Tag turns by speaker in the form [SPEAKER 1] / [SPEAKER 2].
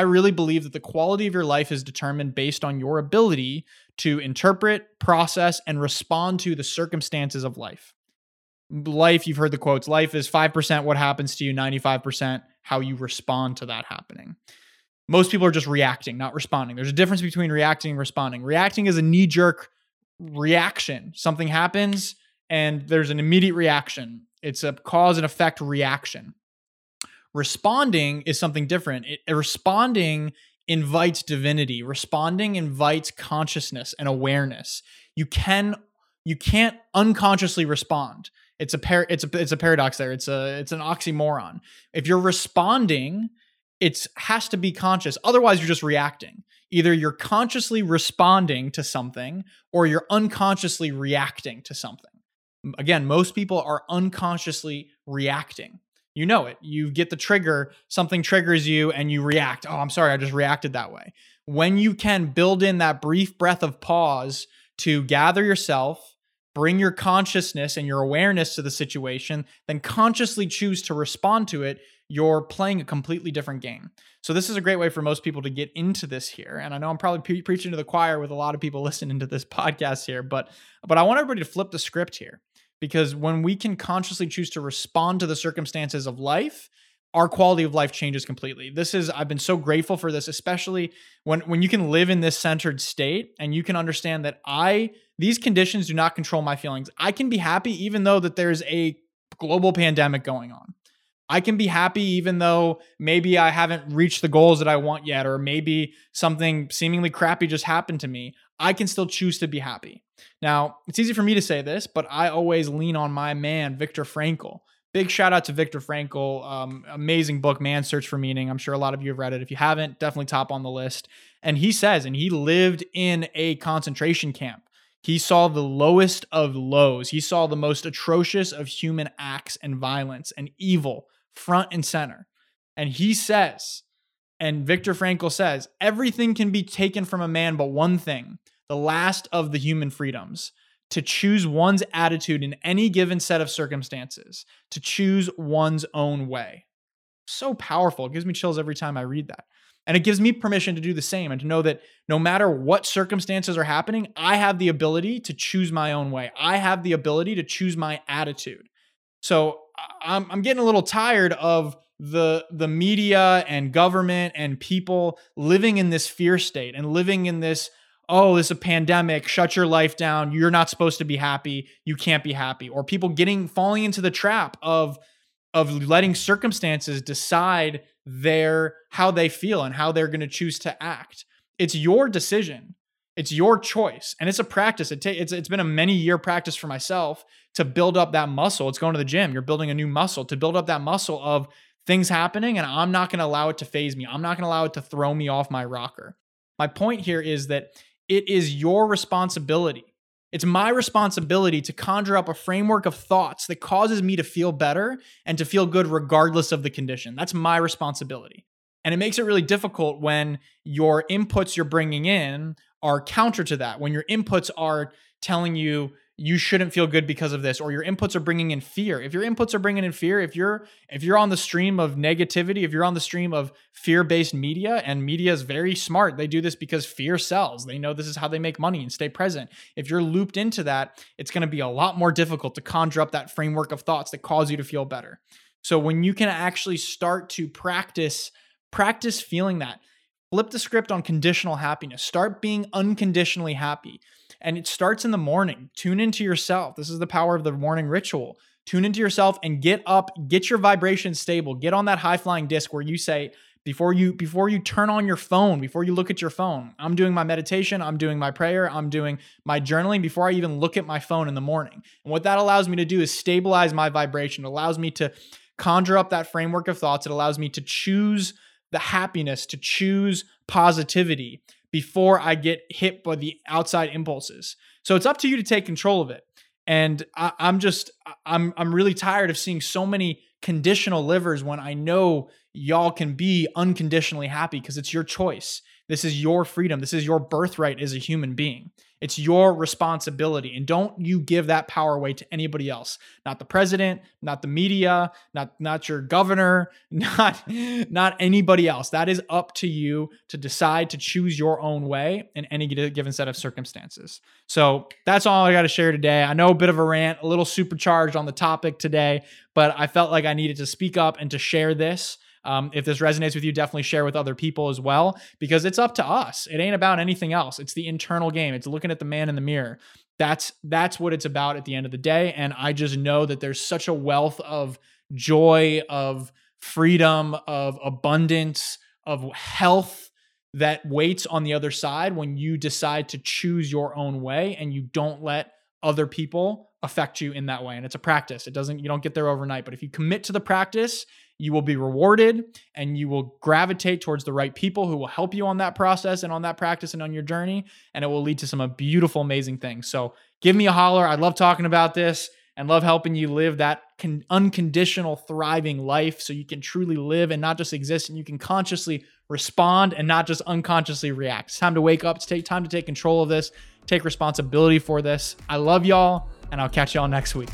[SPEAKER 1] I really believe that the quality of your life is determined based on your ability to interpret, process, and respond to the circumstances of life. Life, you've heard the quotes life is 5% what happens to you, 95% how you respond to that happening. Most people are just reacting, not responding. There's a difference between reacting and responding. Reacting is a knee jerk reaction. Something happens and there's an immediate reaction, it's a cause and effect reaction Responding is something different. It, responding invites divinity. Responding invites consciousness and awareness. You can you can't unconsciously respond. It's a par- it's a it's a paradox there. It's a it's an oxymoron. If you're responding, it has to be conscious. Otherwise, you're just reacting. Either you're consciously responding to something or you're unconsciously reacting to something. Again, most people are unconsciously reacting. You know it. You get the trigger, something triggers you, and you react. Oh, I'm sorry, I just reacted that way. When you can build in that brief breath of pause to gather yourself, bring your consciousness and your awareness to the situation, then consciously choose to respond to it, you're playing a completely different game. So this is a great way for most people to get into this here. And I know I'm probably pre- preaching to the choir with a lot of people listening to this podcast here, but but I want everybody to flip the script here because when we can consciously choose to respond to the circumstances of life our quality of life changes completely. This is i've been so grateful for this especially when when you can live in this centered state and you can understand that i these conditions do not control my feelings. I can be happy even though that there's a global pandemic going on I can be happy even though maybe I haven't reached the goals that I want yet, or maybe something seemingly crappy just happened to me. I can still choose to be happy. Now, it's easy for me to say this, but I always lean on my man, Viktor Frankl. Big shout out to Viktor Frankl. Um, amazing book, Man's Search for Meaning. I'm sure a lot of you have read it. If you haven't, definitely top on the list. And he says, and he lived in a concentration camp. He saw the lowest of lows. He saw the most atrocious of human acts and violence and evil front and center. And he says, and Viktor Frankl says, everything can be taken from a man but one thing, the last of the human freedoms, to choose one's attitude in any given set of circumstances, to choose one's own way. So powerful. It gives me chills every time I read that. And it gives me permission to do the same and to know that no matter what circumstances are happening, I have the ability to choose my own way. I have the ability to choose my attitude. So I'm, I'm getting a little tired of the the media and government and people living in this fear state and living in this oh this is a pandemic shut your life down you're not supposed to be happy you can't be happy or people getting falling into the trap of of letting circumstances decide their how they feel and how they're going to choose to act. It's your decision it's your choice, and it's a practice. It ta- it's it's been a many year practice for myself to build up that muscle. It's going to the gym. You're building a new muscle to build up that muscle of things happening, and I'm not going to allow it to phase me. I'm not going to allow it to throw me off my rocker. My point here is that it is your responsibility. It's my responsibility to conjure up a framework of thoughts that causes me to feel better and to feel good regardless of the condition. That's my responsibility. And it makes it really difficult when your inputs you're bringing in are counter to that when your inputs are telling you you shouldn't feel good because of this or your inputs are bringing in fear. If your inputs are bringing in fear if you're if you're on the stream of negativity if you're on the stream of fear-based media and media is very smart they do this because fear sells. They know this is how they make money and stay present. If you're looped into that it's going to be a lot more difficult to conjure up that framework of thoughts that cause you to feel better. So when you can actually start to practice practice feeling that Flip the script on conditional happiness. Start being unconditionally happy. And it starts in the morning. Tune into yourself. This is the power of the morning ritual. Tune into yourself and get up, get your vibration stable. Get on that high flying disc where you say, before you before you turn on your phone before you look at your phone i'm doing my meditation i'm doing my prayer i'm doing my journaling before i even look at my phone in the morning and what that allows me to do is stabilize my vibration it allows me to conjure up that framework of thoughts it allows me to choose the happiness to choose positivity before I get hit by the outside impulses. So it's up to you to take control of it. And I, am just I'm I'm really tired of seeing so many conditional livers when I know y'all can be unconditionally happy because it's your choice. This is your freedom. This is your birthright as a human being. It's your responsibility. And don't you give that power away to anybody else. Not the president, not the media, not, not your governor, not, not anybody else. That is up to you to decide to choose your own way in any given set of circumstances. So that's all I got to share today. I know a bit of a rant, a little supercharged on the topic today, but I felt like I needed to speak up and to share this. Um, if this resonates with you, definitely share with other people as well because it's up to us. It ain't about anything else. It's the internal game. It's looking at the man in the mirror. That's that's what it's about at the end of the day. And I just know that there's such a wealth of joy, of freedom, of abundance, of health that waits on the other side when you decide to choose your own way and you don't let other people affect you in that way. And it's a practice. It doesn't, you don't get there overnight. But if you commit to the practice you will be rewarded and you will gravitate towards the right people who will help you on that process and on that practice and on your journey. And it will lead to some uh, beautiful, amazing things. So give me a holler. I love talking about this and love helping you live that con- unconditional, thriving life so you can truly live and not just exist and you can consciously respond and not just unconsciously react. It's time to wake up. It's take time to take control of this, take responsibility for this. I love y'all, and I'll catch y'all next week.